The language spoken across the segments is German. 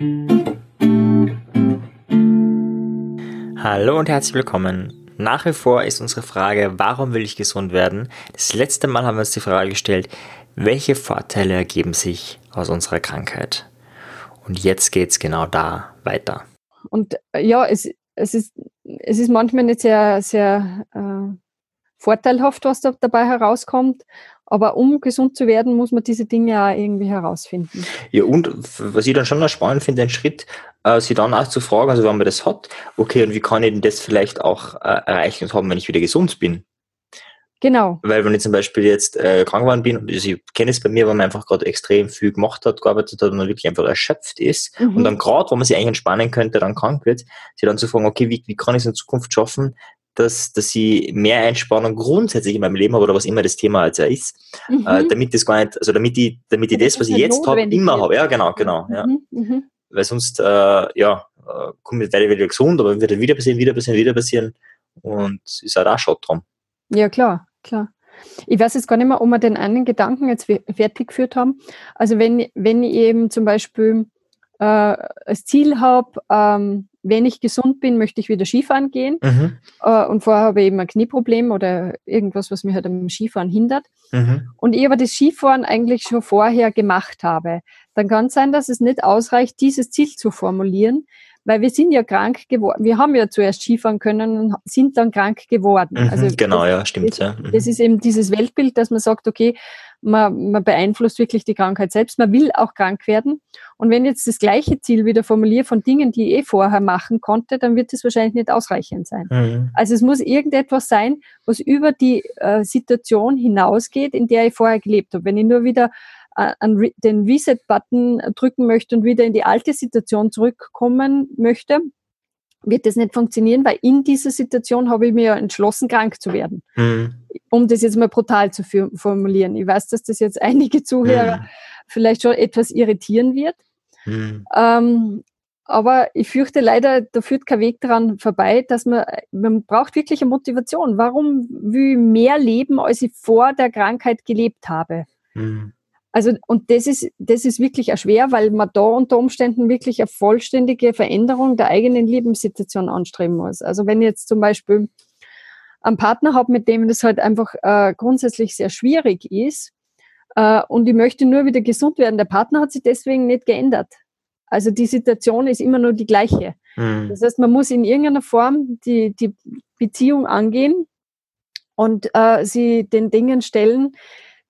Hallo und herzlich willkommen. Nach wie vor ist unsere Frage, warum will ich gesund werden? Das letzte Mal haben wir uns die Frage gestellt, welche Vorteile ergeben sich aus unserer Krankheit? Und jetzt geht es genau da weiter. Und äh, ja, es, es, ist, es ist manchmal nicht sehr, sehr äh, vorteilhaft, was da dabei herauskommt. Aber um gesund zu werden, muss man diese Dinge auch irgendwie herausfinden. Ja, und was ich dann schon noch spannend finde, ein Schritt, äh, sie dann auch zu fragen, also wenn man das hat, okay, und wie kann ich denn das vielleicht auch äh, erreichen und haben, wenn ich wieder gesund bin? Genau. Weil wenn ich zum Beispiel jetzt äh, krank geworden bin, und ich kenne es bei mir, wenn man einfach gerade extrem viel gemacht hat, gearbeitet hat und man wirklich einfach erschöpft ist mhm. und dann gerade, wo man sich eigentlich entspannen könnte, dann krank wird, sie dann zu fragen, okay, wie, wie kann ich es in Zukunft schaffen, dass, dass ich mehr Entspannung grundsätzlich in meinem Leben habe oder was immer das Thema also ist, mhm. äh, damit das gar nicht, also damit ich, damit ich das, das was ich jetzt habe, immer habe. Ja, genau, genau. Ja. Mhm. Mhm. Weil sonst, äh, ja, äh, komme ich weiter wieder gesund, aber wird wieder passieren, wieder passieren, wieder passieren und ist halt auch schade drum. Ja, klar, klar. Ich weiß jetzt gar nicht mehr, ob wir den einen Gedanken jetzt fertig geführt haben. Also wenn, wenn ich eben zum Beispiel äh, als Ziel habe, ähm, wenn ich gesund bin, möchte ich wieder Skifahren gehen. Mhm. Äh, und vorher habe ich eben ein Knieproblem oder irgendwas, was mich halt am Skifahren hindert. Mhm. Und ich aber das Skifahren eigentlich schon vorher gemacht habe, dann kann es sein, dass es nicht ausreicht, dieses Ziel zu formulieren, weil wir sind ja krank geworden. Wir haben ja zuerst Skifahren können und sind dann krank geworden. Mhm, also genau, das, ja, stimmt. Das, ja. Mhm. das ist eben dieses Weltbild, dass man sagt, okay, man, man beeinflusst wirklich die Krankheit selbst, man will auch krank werden. Und wenn jetzt das gleiche Ziel wieder formuliere von Dingen, die ich eh vorher machen konnte, dann wird es wahrscheinlich nicht ausreichend sein. Mhm. Also es muss irgendetwas sein, was über die äh, Situation hinausgeht, in der ich vorher gelebt habe. Wenn ich nur wieder äh, an den Reset-Button drücken möchte und wieder in die alte Situation zurückkommen möchte, wird das nicht funktionieren, weil in dieser Situation habe ich mir entschlossen, krank zu werden. Mhm. Um das jetzt mal brutal zu formulieren. Ich weiß, dass das jetzt einige Zuhörer mhm. vielleicht schon etwas irritieren wird. Mhm. Ähm, aber ich fürchte leider, da führt kein Weg daran vorbei, dass man, man braucht wirklich eine Motivation. Warum will ich mehr leben, als ich vor der Krankheit gelebt habe? Mhm. Also, und das ist, das ist wirklich auch schwer, weil man da unter Umständen wirklich eine vollständige Veränderung der eigenen Lebenssituation anstreben muss. Also, wenn ich jetzt zum Beispiel einen Partner habe, mit dem das halt einfach äh, grundsätzlich sehr schwierig ist, äh, und ich möchte nur wieder gesund werden, der Partner hat sich deswegen nicht geändert. Also, die Situation ist immer nur die gleiche. Mhm. Das heißt, man muss in irgendeiner Form die, die Beziehung angehen und äh, sie den Dingen stellen,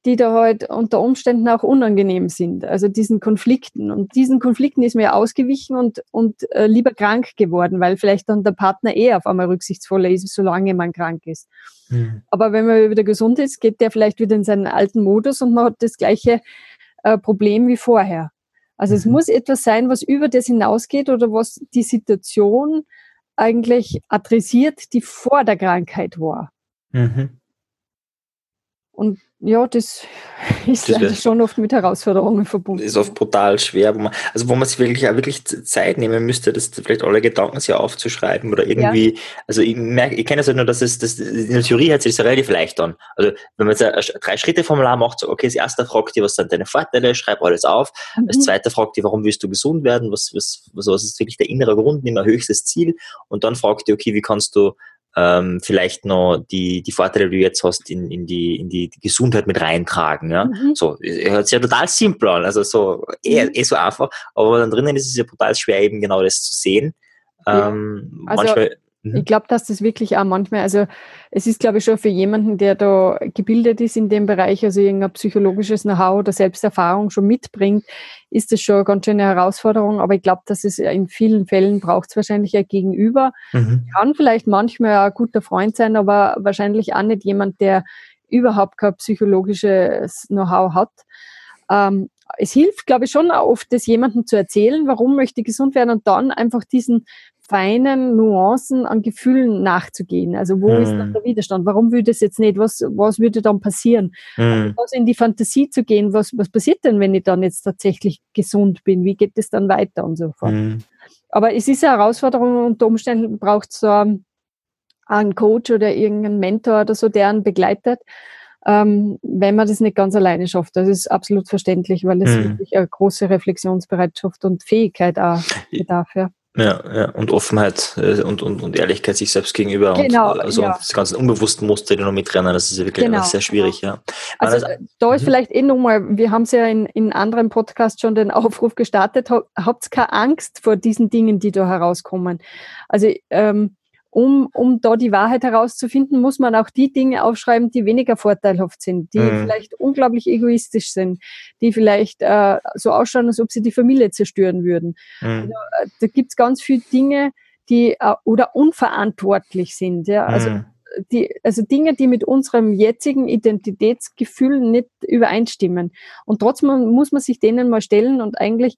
die da halt unter Umständen auch unangenehm sind, also diesen Konflikten. Und diesen Konflikten ist mir ausgewichen und, und äh, lieber krank geworden, weil vielleicht dann der Partner eh auf einmal rücksichtsvoller ist, solange man krank ist. Mhm. Aber wenn man wieder gesund ist, geht der vielleicht wieder in seinen alten Modus und man hat das gleiche äh, Problem wie vorher. Also mhm. es muss etwas sein, was über das hinausgeht oder was die Situation eigentlich adressiert, die vor der Krankheit war. Mhm. Und ja, das ist das leider schon oft mit Herausforderungen verbunden. Ist oft brutal schwer, wo man, also wo man sich wirklich auch wirklich Zeit nehmen müsste, das vielleicht alle Gedanken sich aufzuschreiben oder irgendwie, ja. also ich merke, ich kenne es halt nur, dass es, das, in der Theorie hört sich das relativ leicht an. Also wenn man jetzt ein Drei-Schritte-Formular macht, so, okay, das erste fragt dir, was sind deine Vorteile, schreib alles auf. Mhm. Das zweite fragt dir, warum willst du gesund werden, was, was, was, was ist wirklich der innere Grund, nimm ein höchstes Ziel und dann fragt dir, okay, wie kannst du ähm, vielleicht noch die, die Vorteile, die du jetzt hast, in, in, die, in die Gesundheit mit reintragen. Ja? Mhm. So, hört sich ja total simpel an, also so eh, eh so einfach, aber dann drinnen ist es ja brutal schwer, eben genau das zu sehen. Ähm, also, manchmal, Mhm. Ich glaube, dass das wirklich auch manchmal, also es ist, glaube ich, schon für jemanden, der da gebildet ist in dem Bereich, also irgendein psychologisches Know-how oder Selbsterfahrung schon mitbringt, ist das schon eine ganz schöne Herausforderung. Aber ich glaube, dass es in vielen Fällen braucht es wahrscheinlich ein Gegenüber. Mhm. Kann vielleicht manchmal ein guter Freund sein, aber wahrscheinlich auch nicht jemand, der überhaupt kein psychologisches Know-how hat. Ähm, es hilft, glaube ich, schon oft, das jemandem zu erzählen, warum möchte ich gesund werden und dann einfach diesen feinen Nuancen an Gefühlen nachzugehen. Also wo mhm. ist dann der Widerstand? Warum würde das jetzt nicht? Was, was würde dann passieren? Mhm. Also in die Fantasie zu gehen, was, was passiert denn, wenn ich dann jetzt tatsächlich gesund bin? Wie geht es dann weiter und so fort? Mhm. Aber es ist eine Herausforderung, unter Umständen braucht es so einen Coach oder irgendeinen Mentor oder so, der einen begleitet ähm, wenn man das nicht ganz alleine schafft. Das ist absolut verständlich, weil es mhm. wirklich eine große Reflexionsbereitschaft und Fähigkeit auch bedarf. Ja. Ja, ja, und Offenheit äh, und, und, und Ehrlichkeit sich selbst gegenüber genau, und, also, ja. und das ganzen unbewussten Muster, die noch mitrennen, das ist ja wirklich genau, sehr schwierig, genau. ja. Also, also da ist mhm. vielleicht eh nochmal, wir haben es ja in, in anderen Podcasts schon den Aufruf gestartet, habt keine Angst vor diesen Dingen, die da herauskommen. Also ähm, um, um da die Wahrheit herauszufinden, muss man auch die Dinge aufschreiben, die weniger vorteilhaft sind, die mhm. vielleicht unglaublich egoistisch sind, die vielleicht äh, so ausschauen, als ob sie die Familie zerstören würden. Mhm. Also, äh, da gibt's ganz viele Dinge, die äh, oder unverantwortlich sind. Ja? Also, mhm. die, also Dinge, die mit unserem jetzigen Identitätsgefühl nicht übereinstimmen. Und trotzdem muss man sich denen mal stellen und eigentlich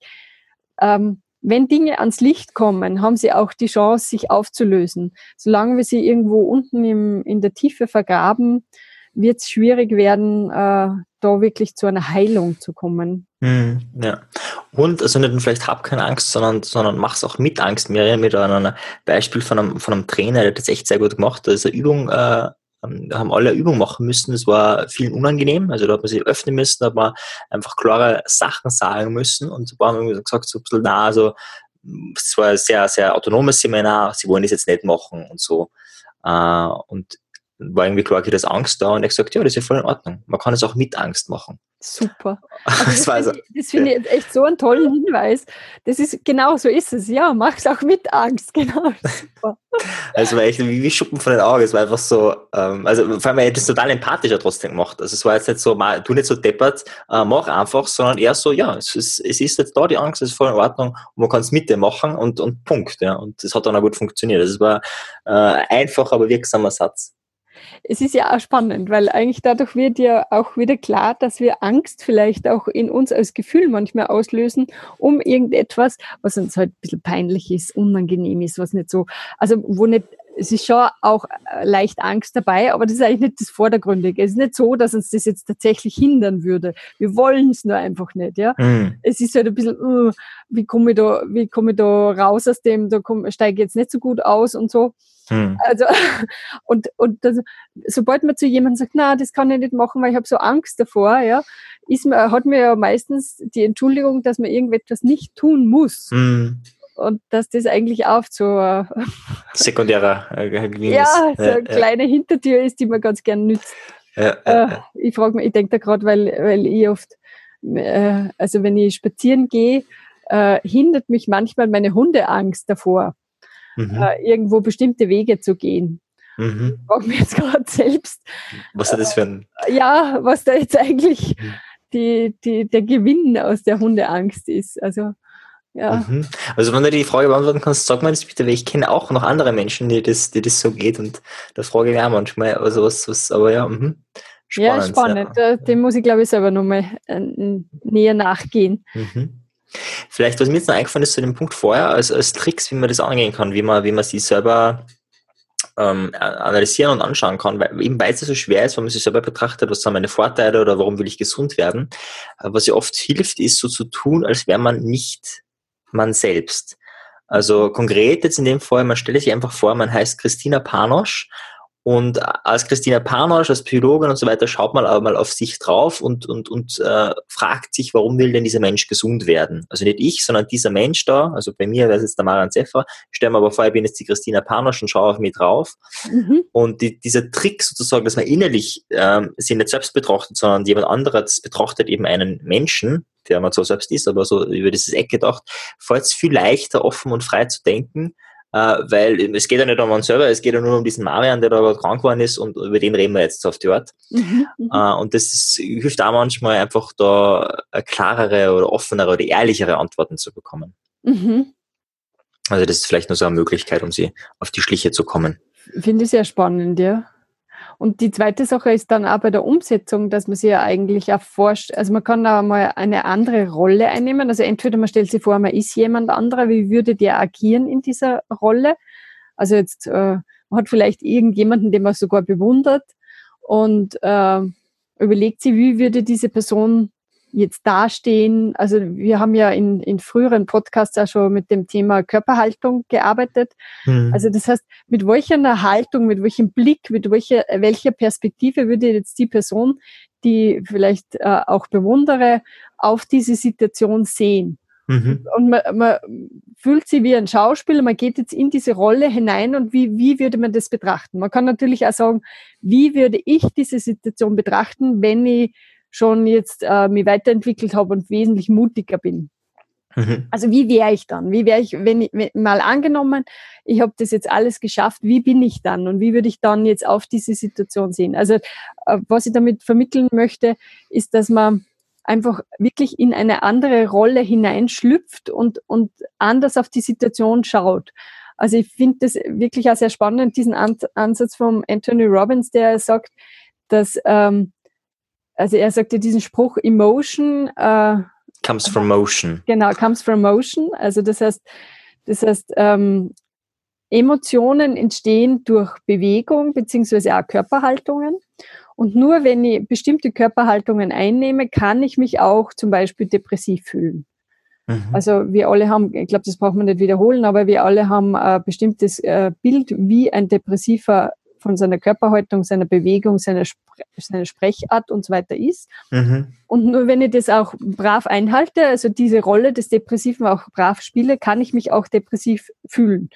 ähm, wenn Dinge ans Licht kommen, haben sie auch die Chance, sich aufzulösen. Solange wir sie irgendwo unten im, in der Tiefe vergraben, wird es schwierig werden, äh, da wirklich zu einer Heilung zu kommen. Mm, ja. Und also nicht nur vielleicht hab keine Angst, sondern, sondern mach's auch mit Angst. Miriam mit einem Beispiel von einem, von einem Trainer, der hat das echt sehr gut gemacht. Da ist eine Übung äh, da haben alle Übung machen müssen. Das war vielen unangenehm. Also da hat man sich öffnen müssen, da hat man einfach klare Sachen sagen müssen. Und so haben wir gesagt, so ein bisschen, na, also, es war ein sehr, sehr autonomes Seminar, sie wollen das jetzt nicht machen und so. Äh, und war irgendwie klar, okay, da ist Angst da. Und hat gesagt, ja, das ist ja voll in Ordnung. Man kann es auch mit Angst machen. Super. Also das, das finde ich, find ich echt so einen tollen Hinweis. Das ist genau so ist es. Ja, mach es auch mit Angst. Genau. Super. Also war echt wie, wie Schuppen von den Augen. Es war einfach so, ähm, also vor allem, hat das total empathischer trotzdem gemacht. Also es war jetzt nicht so, mal, du nicht so deppert, äh, mach einfach, sondern eher so, ja, es ist, es ist jetzt da die Angst, es ist voll in Ordnung und man kann es mit dir machen und, und Punkt. Ja. Und das hat dann auch gut funktioniert. Das war äh, einfach, aber wirksamer Satz es ist ja auch spannend, weil eigentlich dadurch wird ja auch wieder klar, dass wir Angst vielleicht auch in uns als Gefühl manchmal auslösen, um irgendetwas, was uns halt ein bisschen peinlich ist, unangenehm ist, was nicht so, also wo nicht es ist schon auch äh, leicht Angst dabei, aber das ist eigentlich nicht das Vordergründige. Es ist nicht so, dass uns das jetzt tatsächlich hindern würde. Wir wollen es nur einfach nicht, ja. Mhm. Es ist halt ein bisschen, uh, wie komme ich da, wie komme ich da raus aus dem, da steige ich jetzt nicht so gut aus und so. Hm. Also, und, und das, sobald man zu jemandem sagt, na, das kann ich nicht machen, weil ich habe so Angst davor, ja, ist man, hat man ja meistens die Entschuldigung, dass man irgendetwas nicht tun muss. Hm. Und dass das eigentlich auch so äh, sekundärer äh, ja, so eine kleine. Hintertür ist, die man ganz gern nützt. Äh, ich frage mich, ich denke da gerade, weil, weil ich oft, äh, also wenn ich spazieren gehe, äh, hindert mich manchmal meine Hundeangst davor mhm. irgendwo bestimmte Wege zu gehen. Mhm. Ich frage mich jetzt gerade selbst. Was ist das für ein. Ja, was da jetzt eigentlich mhm. die, die, der Gewinn aus der Hundeangst ist. Also, ja. Mhm. Also wenn du die Frage beantworten kannst, sag mal das bitte, weil ich kenne auch noch andere Menschen, die das, die das so geht und da frage ich auch manchmal, also was, was aber ja, mh. Spannend, ja, spannend. Ja. Dem muss ich, glaube ich, selber nochmal äh, näher nachgehen. Mhm. Vielleicht, was mir jetzt noch eingefallen ist zu dem Punkt vorher, als, als Tricks, wie man das angehen kann, wie man, wie man sich selber ähm, analysieren und anschauen kann, weil eben weil es so schwer ist, wenn man sich selber betrachtet, was sind meine Vorteile oder warum will ich gesund werden. Was ja oft hilft, ist so zu tun, als wäre man nicht man selbst. Also konkret jetzt in dem Fall, man stelle sich einfach vor, man heißt Christina Panosch und als Christina Panosch, als Psychologin und so weiter, schaut man aber mal auf sich drauf und, und, und äh, fragt sich, warum will denn dieser Mensch gesund werden? Also nicht ich, sondern dieser Mensch da, also bei mir wäre es jetzt der Marian Zeffer, stelle mir aber vor, ich bin jetzt die Christina Panosch und schaue auf mich drauf. Mhm. Und die, dieser Trick sozusagen, dass man innerlich ähm, sich nicht selbst betrachtet, sondern jemand anderes betrachtet eben einen Menschen, der man so selbst ist, aber so über dieses Eck gedacht, fällt es viel leichter, offen und frei zu denken, äh, weil es geht ja nicht um einen selber, es geht ja nur um diesen Marian, der da krank geworden ist und über den reden wir jetzt auf die Art. Mhm, mhm. äh, und das ist, hilft auch manchmal einfach da klarere oder offenere oder ehrlichere Antworten zu bekommen. Mhm. Also das ist vielleicht nur so eine Möglichkeit, um sie auf die Schliche zu kommen. Finde ich sehr spannend, ja. Und die zweite Sache ist dann auch bei der Umsetzung, dass man sich ja eigentlich vorstellt, also man kann da mal eine andere Rolle einnehmen. Also entweder man stellt sich vor, man ist jemand anderer, wie würde der agieren in dieser Rolle? Also jetzt, äh, man hat vielleicht irgendjemanden, den man sogar bewundert und äh, überlegt sich, wie würde diese Person jetzt dastehen. Also wir haben ja in, in früheren Podcasts auch schon mit dem Thema Körperhaltung gearbeitet. Mhm. Also das heißt, mit welcher Haltung, mit welchem Blick, mit welcher, welcher Perspektive würde jetzt die Person, die vielleicht äh, auch bewundere, auf diese Situation sehen? Mhm. Und man, man fühlt sich wie ein Schauspieler, man geht jetzt in diese Rolle hinein und wie, wie würde man das betrachten? Man kann natürlich auch sagen, wie würde ich diese Situation betrachten, wenn ich schon jetzt äh, mich weiterentwickelt habe und wesentlich mutiger bin. Mhm. Also wie wäre ich dann? Wie wäre ich, wenn ich wenn, mal angenommen, ich habe das jetzt alles geschafft, wie bin ich dann und wie würde ich dann jetzt auf diese Situation sehen? Also äh, was ich damit vermitteln möchte, ist, dass man einfach wirklich in eine andere Rolle hineinschlüpft und, und anders auf die Situation schaut. Also ich finde das wirklich auch sehr spannend, diesen Ansatz von Anthony Robbins, der sagt, dass ähm, also er sagte diesen Spruch, Emotion äh, comes from motion. Genau, comes from motion. Also das heißt, das heißt, ähm, Emotionen entstehen durch Bewegung beziehungsweise auch Körperhaltungen. Und nur wenn ich bestimmte Körperhaltungen einnehme, kann ich mich auch zum Beispiel depressiv fühlen. Mhm. Also wir alle haben, ich glaube, das braucht man nicht wiederholen, aber wir alle haben ein bestimmtes äh, Bild, wie ein Depressiver von seiner Körperhaltung, seiner Bewegung, seiner, Spre seiner Sprechart und so weiter ist. Mhm. Und nur wenn ich das auch brav einhalte, also diese Rolle des Depressiven auch brav spiele, kann ich mich auch depressiv fühlen.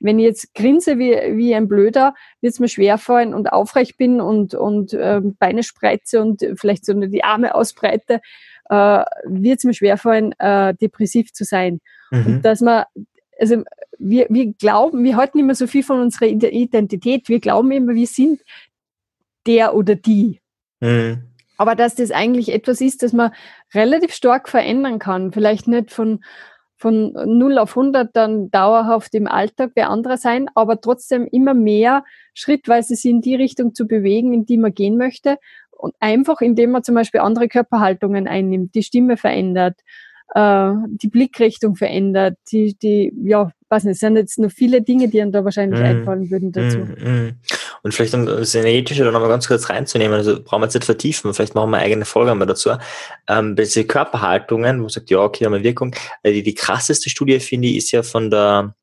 Wenn ich jetzt grinse wie, wie ein Blöder, wird es mir schwerfallen und aufrecht bin und, und äh, Beine spreize und vielleicht so die Arme ausbreite, äh, wird es mir schwerfallen, äh, depressiv zu sein. Mhm. Und dass man also wir, wir glauben, wir halten immer so viel von unserer Identität. Wir glauben immer, wir sind der oder die. Mhm. Aber dass das eigentlich etwas ist, das man relativ stark verändern kann. Vielleicht nicht von, von 0 auf 100 dann dauerhaft im Alltag bei anderer sein, aber trotzdem immer mehr schrittweise sich in die Richtung zu bewegen, in die man gehen möchte. Und einfach, indem man zum Beispiel andere Körperhaltungen einnimmt, die Stimme verändert, äh, die Blickrichtung verändert, die, die, ja, weiß nicht, es sind jetzt nur viele Dinge, die einem da wahrscheinlich mm, einfallen würden dazu. Mm, mm. Und vielleicht um das Energetische da nochmal ganz kurz reinzunehmen, also brauchen wir jetzt nicht vertiefen, vielleicht machen wir eine eigene Folge mal dazu. Ähm, bei diese Körperhaltungen, wo man sagt, ja, okay, haben wir Wirkung. Äh, die, die krasseste Studie, finde ich, ist ja von der,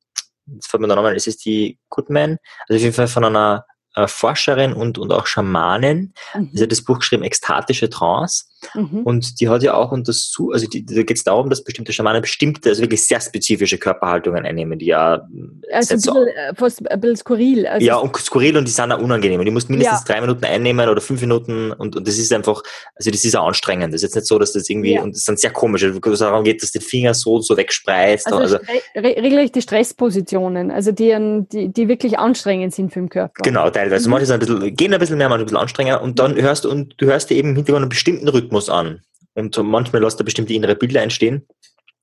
jetzt fällt mir da nochmal, ist es die Goodman, also auf jeden Fall von einer äh, Forscherin und, und auch Schamanin. Mhm. Sie hat das Buch geschrieben, Ekstatische Trance. Mhm. Und die hat ja auch untersucht, also die, da geht es darum, dass bestimmte Schamanen bestimmte, also wirklich sehr spezifische Körperhaltungen einnehmen, die ja also ein bisschen, äh, fast ein bisschen skurril. Also ja, und skurril und die sind auch unangenehm. Und die musst mindestens ja. drei Minuten einnehmen oder fünf Minuten und, und das ist einfach, also das ist auch anstrengend. Das ist jetzt nicht so, dass das irgendwie, ja. und das sind sehr komisch, wo es darum geht, dass der Finger so und so wegspreizt. Also, also re regelrechte Stresspositionen, also die, die, die wirklich anstrengend sind für den Körper. Genau, teilweise. Mhm. Manche sind ein bisschen, gehen ein bisschen mehr, manche ein bisschen anstrengender und dann hörst du, und du hörst dir eben im Hintergrund einen bestimmten Rhythmus an. Und manchmal lässt er bestimmte innere Bilder entstehen.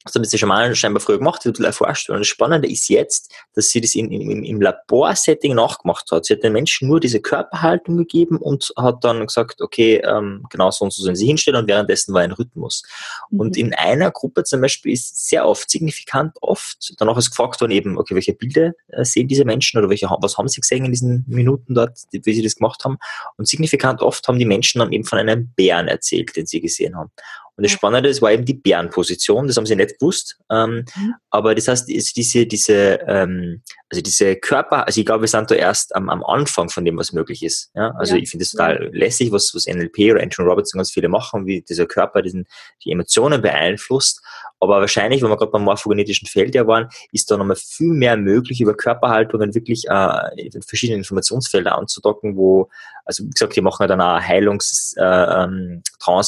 Das haben sie schon mal scheinbar früher gemacht, die erforscht. Und das Spannende ist jetzt, dass sie das in, in, im Laborsetting nachgemacht hat. Sie hat den Menschen nur diese Körperhaltung gegeben und hat dann gesagt, okay, ähm, genau so und so sollen sie hinstellen und währenddessen war ein Rhythmus. Mhm. Und in einer Gruppe zum Beispiel ist sehr oft, signifikant oft, danach ist gefragt worden eben, okay, welche Bilder äh, sehen diese Menschen oder welche, was haben sie gesehen in diesen Minuten dort, wie sie das gemacht haben. Und signifikant oft haben die Menschen dann eben von einem Bären erzählt, den sie gesehen haben. Und das Spannende, das war eben die Bärenposition, das haben sie nicht gewusst. Ähm, mhm. Aber das heißt, diese, diese, ähm, also diese Körper, also ich glaube, wir sind da erst am, am Anfang von dem, was möglich ist. Ja? Also ja. ich finde es total lässig, was, was NLP oder Anthony Robertson ganz viele machen, wie dieser Körper diesen, die Emotionen beeinflusst. Aber wahrscheinlich, wenn wir gerade beim morphogenetischen Feld ja waren, ist da nochmal viel mehr möglich, über Körperhaltungen wirklich äh, in verschiedene Informationsfelder anzudocken, wo, also wie gesagt, die machen ja dann auch Heilungstrancen äh, ähm,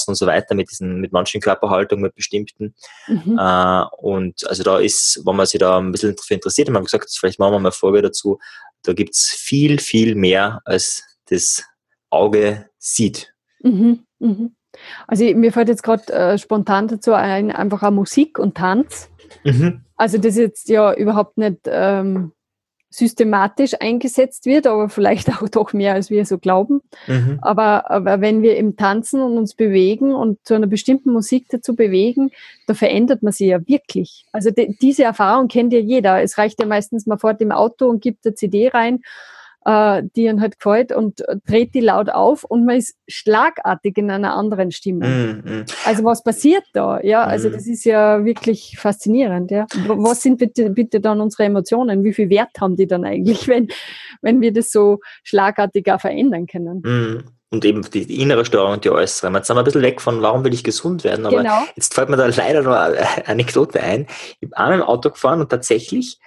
und so weiter mit diesen, mit manchen Körperhaltungen, mit bestimmten. Mhm. Äh, und also da ist, wenn man sich da ein bisschen dafür interessiert, haben wir gesagt, vielleicht machen wir mal eine Folge dazu, da gibt's viel, viel mehr, als das Auge sieht. Mhm. Mhm. Also mir fällt jetzt gerade äh, spontan dazu ein, einfach auch Musik und Tanz. Mhm. Also das jetzt ja überhaupt nicht ähm, systematisch eingesetzt wird, aber vielleicht auch doch mehr, als wir so glauben. Mhm. Aber, aber wenn wir im Tanzen und uns bewegen und zu einer bestimmten Musik dazu bewegen, da verändert man sich ja wirklich. Also de, diese Erfahrung kennt ja jeder. Es reicht ja meistens, man fährt im Auto und gibt eine CD rein äh, die ihnen halt gefällt und dreht die laut auf und man ist schlagartig in einer anderen Stimmung. Mm, mm. Also was passiert da? Ja, also mm. das ist ja wirklich faszinierend. Ja, was sind bitte, bitte dann unsere Emotionen? Wie viel Wert haben die dann eigentlich, wenn wenn wir das so schlagartig auch verändern können? Mm und eben die, innere Steuerung und die äußere. Jetzt sind wir ein bisschen weg von, warum will ich gesund werden, aber genau. jetzt fällt mir da leider noch eine Anekdote ein. Ich bin einmal im Auto gefahren und tatsächlich,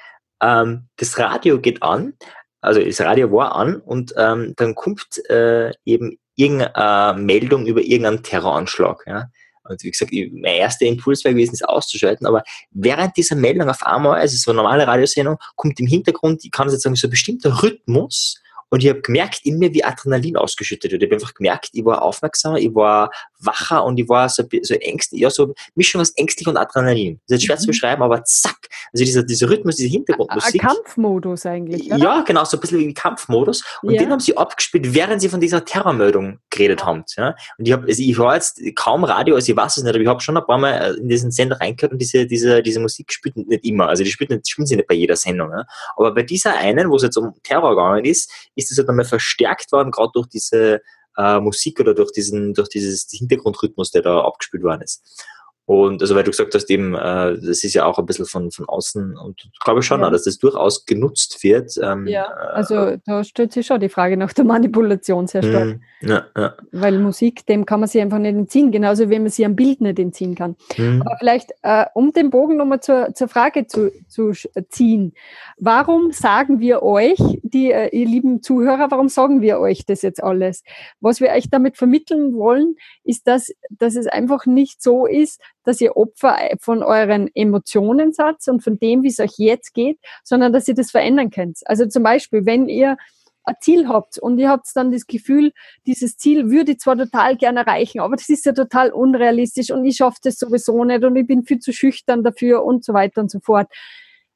ähm, das Radio geht an, also das Radio war an und ähm, dann kommt äh, eben irgendeine Meldung über irgendeinen Terroranschlag. Ja? Und wie gesagt, mein erster Impuls wäre gewesen, es auszuschalten, aber während dieser Meldung auf einmal, also so eine normale Radiosendung, kommt im Hintergrund, ich kann jetzt sagen, so ein bestimmter Rhythmus, und ich habe gemerkt in mir, wie Adrenalin ausgeschüttet wird. Ich habe einfach gemerkt, ich war aufmerksamer, ich war wacher und ich war so, so ängstlich, ja, so Mischung aus ängstlich und Adrenalin. Das ist schwer mhm. zu beschreiben, aber zack. Also dieser, dieser Rhythmus, dieser Hintergrundmusik. Ein Kampfmodus eigentlich, oder? Ja, genau, so ein bisschen wie Kampfmodus. Und ja. den haben sie abgespielt, während sie von dieser Terrormeldung geredet haben. Ja? Und ich habe, also ich war jetzt kaum Radio, also ich weiß es nicht, aber ich habe schon ein paar Mal äh, in diesen Sender reingehört und diese, diese, diese Musik spielt nicht immer. Also die spielt nicht, spielen sie nicht bei jeder Sendung. Ja? Aber bei dieser einen, wo es jetzt um Terror gegangen ist, ist das halt einmal verstärkt worden, gerade durch diese äh, Musik oder durch diesen, durch dieses Hintergrundrhythmus, der da abgespielt worden ist. Und also weil du gesagt hast, eben, äh, das ist ja auch ein bisschen von, von außen und glaube ich schon, ja. dass das durchaus genutzt wird. Ähm, ja, äh, also da stellt sich schon die Frage nach der Manipulation sehr stark. Mhm. Ja, ja. Weil Musik, dem kann man sich einfach nicht entziehen, genauso wie man sich am Bild nicht entziehen kann. Mhm. Aber vielleicht, äh, um den Bogen nochmal zur, zur Frage zu, zu ziehen, warum sagen wir euch, die, äh, ihr lieben Zuhörer, warum sagen wir euch das jetzt alles? Was wir euch damit vermitteln wollen, ist, dass, dass es einfach nicht so ist, dass ihr Opfer von euren Emotionen seid und von dem, wie es euch jetzt geht, sondern dass ihr das verändern könnt. Also zum Beispiel, wenn ihr ein Ziel habt und ihr habt dann das Gefühl, dieses Ziel würde ich zwar total gerne erreichen, aber das ist ja total unrealistisch und ich schaffe das sowieso nicht und ich bin viel zu schüchtern dafür und so weiter und so fort.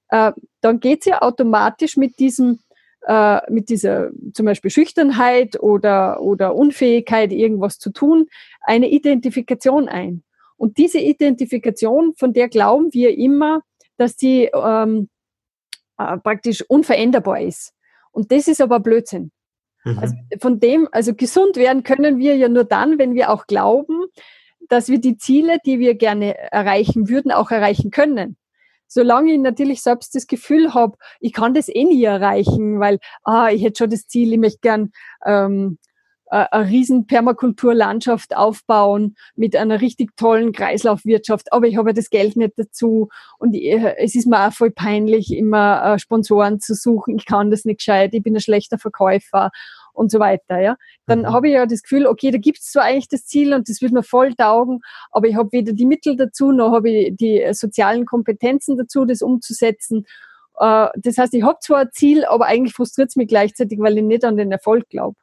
Äh, dann geht's ja automatisch mit diesem äh, mit dieser zum Beispiel Schüchternheit oder, oder Unfähigkeit, irgendwas zu tun, eine Identifikation ein. Und diese Identifikation, von der glauben wir immer, dass die ähm, äh, praktisch unveränderbar ist. Und das ist aber Blödsinn. Mhm. Also von dem, also gesund werden können wir ja nur dann, wenn wir auch glauben, dass wir die Ziele, die wir gerne erreichen würden, auch erreichen können. Solange ich natürlich selbst das Gefühl habe, ich kann das eh nie erreichen, weil ah, ich hätte schon das Ziel, ich möchte gern ähm, äh, eine riesen Permakulturlandschaft aufbauen mit einer richtig tollen Kreislaufwirtschaft, aber ich habe das Geld nicht dazu und ich, es ist mir auch voll peinlich, immer äh, Sponsoren zu suchen. Ich kann das nicht gescheit, ich bin ein schlechter Verkäufer und so weiter. Ja, dann mhm. habe ich ja das Gefühl, okay, da gibt es zwar eigentlich das Ziel und das wird mir voll taugen, aber ich habe weder die Mittel dazu noch habe ich die sozialen Kompetenzen dazu, das umzusetzen. Äh, das heißt, ich habe zwar ein Ziel, aber eigentlich frustriert es mich gleichzeitig, weil ich nicht an den Erfolg glaube.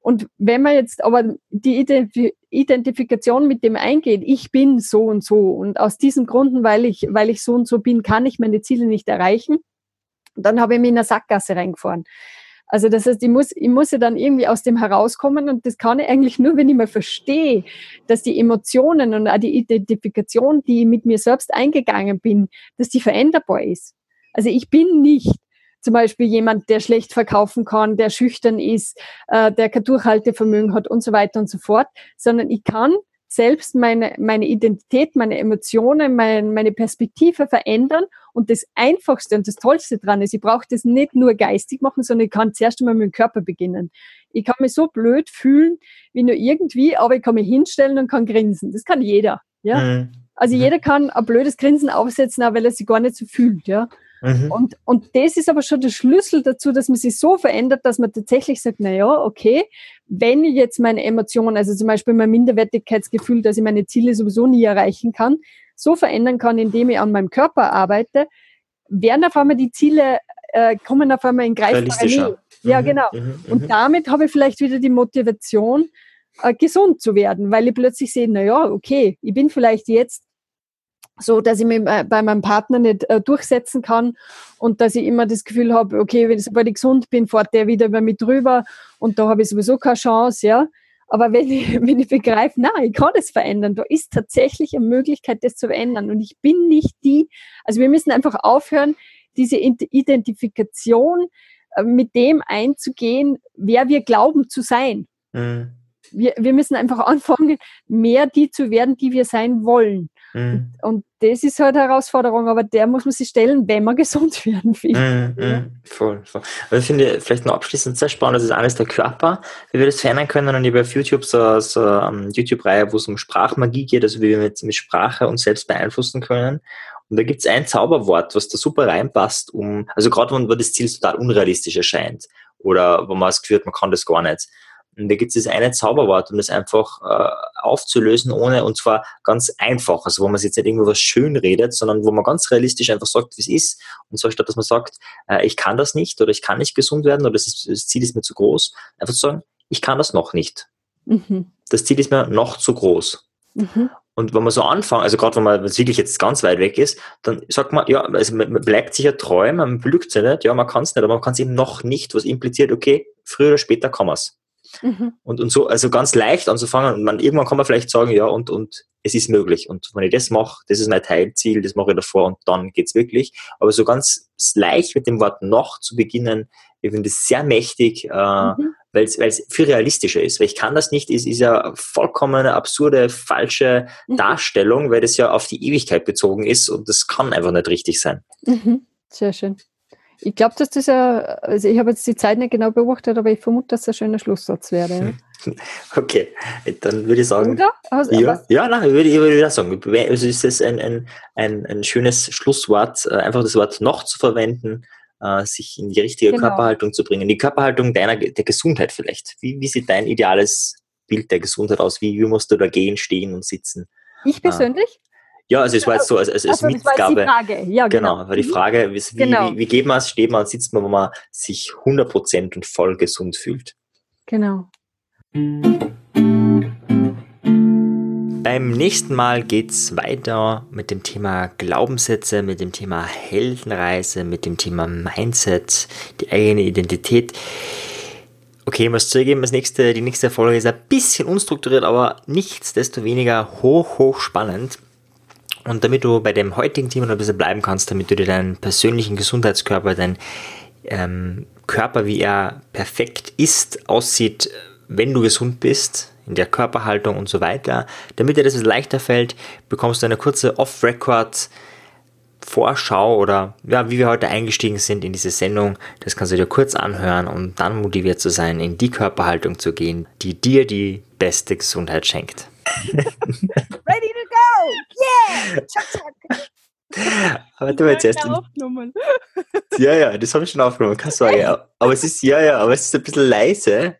Und wenn man jetzt aber die Identifikation mit dem eingeht, ich bin so und so und aus diesen Gründen, weil ich, weil ich so und so bin, kann ich meine Ziele nicht erreichen, dann habe ich mich in eine Sackgasse reingefahren. Also das heißt, ich muss, ich muss ja dann irgendwie aus dem herauskommen und das kann ich eigentlich nur, wenn ich mal verstehe, dass die Emotionen und auch die Identifikation, die ich mit mir selbst eingegangen bin, dass die veränderbar ist. Also ich bin nicht zum Beispiel jemand, der schlecht verkaufen kann, der schüchtern ist, äh, der kein Durchhaltevermögen hat und so weiter und so fort, sondern ich kann selbst meine, meine Identität, meine Emotionen, mein, meine Perspektive verändern. Und das Einfachste und das Tollste dran ist, ich brauche das nicht nur geistig machen, sondern ich kann zuerst einmal mit dem Körper beginnen. Ich kann mich so blöd fühlen, wie nur irgendwie, aber ich kann mich hinstellen und kann grinsen. Das kann jeder. Ja? Mhm. Also mhm. jeder kann ein blödes Grinsen aufsetzen, auch weil er sich gar nicht so fühlt. Ja? Mhm. Und, und das ist aber schon der Schlüssel dazu, dass man sich so verändert, dass man tatsächlich sagt, na ja, okay, wenn ich jetzt meine Emotionen, also zum Beispiel mein Minderwertigkeitsgefühl, dass ich meine Ziele sowieso nie erreichen kann, so verändern kann, indem ich an meinem Körper arbeite, werden auf einmal die Ziele, äh, kommen auf einmal in greifbare Nähe. Ja, mhm. genau. Mhm. Und mhm. damit habe ich vielleicht wieder die Motivation, äh, gesund zu werden, weil ich plötzlich sehe, na ja, okay, ich bin vielleicht jetzt so dass ich mich bei meinem Partner nicht äh, durchsetzen kann und dass ich immer das Gefühl habe, okay, wenn ich gesund bin, fährt der wieder über mich drüber und da habe ich sowieso keine Chance, ja. Aber wenn ich, wenn ich begreife, nein, ich kann das verändern, da ist tatsächlich eine Möglichkeit, das zu verändern und ich bin nicht die, also wir müssen einfach aufhören, diese Identifikation äh, mit dem einzugehen, wer wir glauben zu sein. Mhm. Wir, wir müssen einfach anfangen, mehr die zu werden, die wir sein wollen. Mhm. Und das ist halt eine Herausforderung, aber der muss man sich stellen, wenn man gesund werden will. Mhm, ja. voll, voll. Also ich finde vielleicht noch abschließend sehr spannend, das ist eines der Körper, wie wir das verändern können. Und ich habe auf YouTube so, so eine ähm, YouTube-Reihe, wo es um Sprachmagie geht, also wie wir mit, mit Sprache uns selbst beeinflussen können. Und da gibt es ein Zauberwort, was da super reinpasst, um, also gerade wenn das Ziel total unrealistisch erscheint oder wo man das Gefühl hat, man kann das gar nicht. Und da gibt es das eine Zauberwort, um das einfach äh, aufzulösen, ohne, und zwar ganz einfach, also wo man jetzt nicht irgendwo was schön redet, sondern wo man ganz realistisch einfach sagt, wie es ist. Und zwar statt, dass man sagt, äh, ich kann das nicht oder ich kann nicht gesund werden oder das, ist, das Ziel ist mir zu groß, einfach zu sagen, ich kann das noch nicht. Mhm. Das Ziel ist mir noch zu groß. Mhm. Und wenn man so anfängt, also gerade wenn man wirklich jetzt ganz weit weg ist, dann sagt man, ja, also man bleibt sich ja treu, man belügt sich nicht, ja, man kann es nicht, aber man kann es eben noch nicht, was impliziert, okay, früher oder später kann man es. Mhm. Und, und so, also ganz leicht anzufangen und man, irgendwann kann man vielleicht sagen, ja, und, und es ist möglich. Und wenn ich das mache, das ist mein Teilziel, das mache ich davor und dann geht's wirklich. Aber so ganz leicht mit dem Wort noch zu beginnen, ich finde das sehr mächtig, äh, mhm. weil es viel realistischer ist. Weil ich kann das nicht, ist, ist ja vollkommen eine absurde, falsche mhm. Darstellung, weil das ja auf die Ewigkeit bezogen ist und das kann einfach nicht richtig sein. Mhm. Sehr schön. Ich glaube, dass das ja, also ich habe jetzt die Zeit nicht genau beobachtet, aber ich vermute, dass das ein schöner Schlusssatz wäre. Okay, dann würde ich sagen. Also, ja, ja, nein, ich würde, ich würde sagen, also ist es ein, ein, ein, ein schönes Schlusswort, äh, einfach das Wort noch zu verwenden, äh, sich in die richtige genau. Körperhaltung zu bringen. Die Körperhaltung deiner der Gesundheit vielleicht. Wie, wie sieht dein ideales Bild der Gesundheit aus? Wie, wie musst du da gehen, stehen und sitzen? Ich persönlich? Ja, also es war jetzt so als, als, als also, Mitgabe. Ja, genau. genau, weil die Frage, wie, genau. wie, wie geht man es, steht man und sitzt man, wenn man sich 100% und voll gesund fühlt. Genau. Beim nächsten Mal geht es weiter mit dem Thema Glaubenssätze, mit dem Thema Heldenreise, mit dem Thema Mindset, die eigene Identität. Okay, ich muss zugeben, das nächste, die nächste Folge ist ein bisschen unstrukturiert, aber nichtsdestoweniger hoch, hoch spannend. Und damit du bei dem heutigen Thema noch ein bisschen bleiben kannst, damit du dir deinen persönlichen Gesundheitskörper, deinen ähm, Körper, wie er perfekt ist, aussieht, wenn du gesund bist, in der Körperhaltung und so weiter, damit dir das leichter fällt, bekommst du eine kurze Off-Record Vorschau oder ja, wie wir heute eingestiegen sind in diese Sendung. Das kannst du dir kurz anhören, um dann motiviert zu sein, in die Körperhaltung zu gehen, die dir die beste Gesundheit schenkt. Ready to go! Yeah! Zack, zack! Jetzt. Aufgenommen. Ja, ja, das habe ich schon aufgenommen, keine Sorge. Aber es ist, ja, ja, aber es ist ein bisschen leise.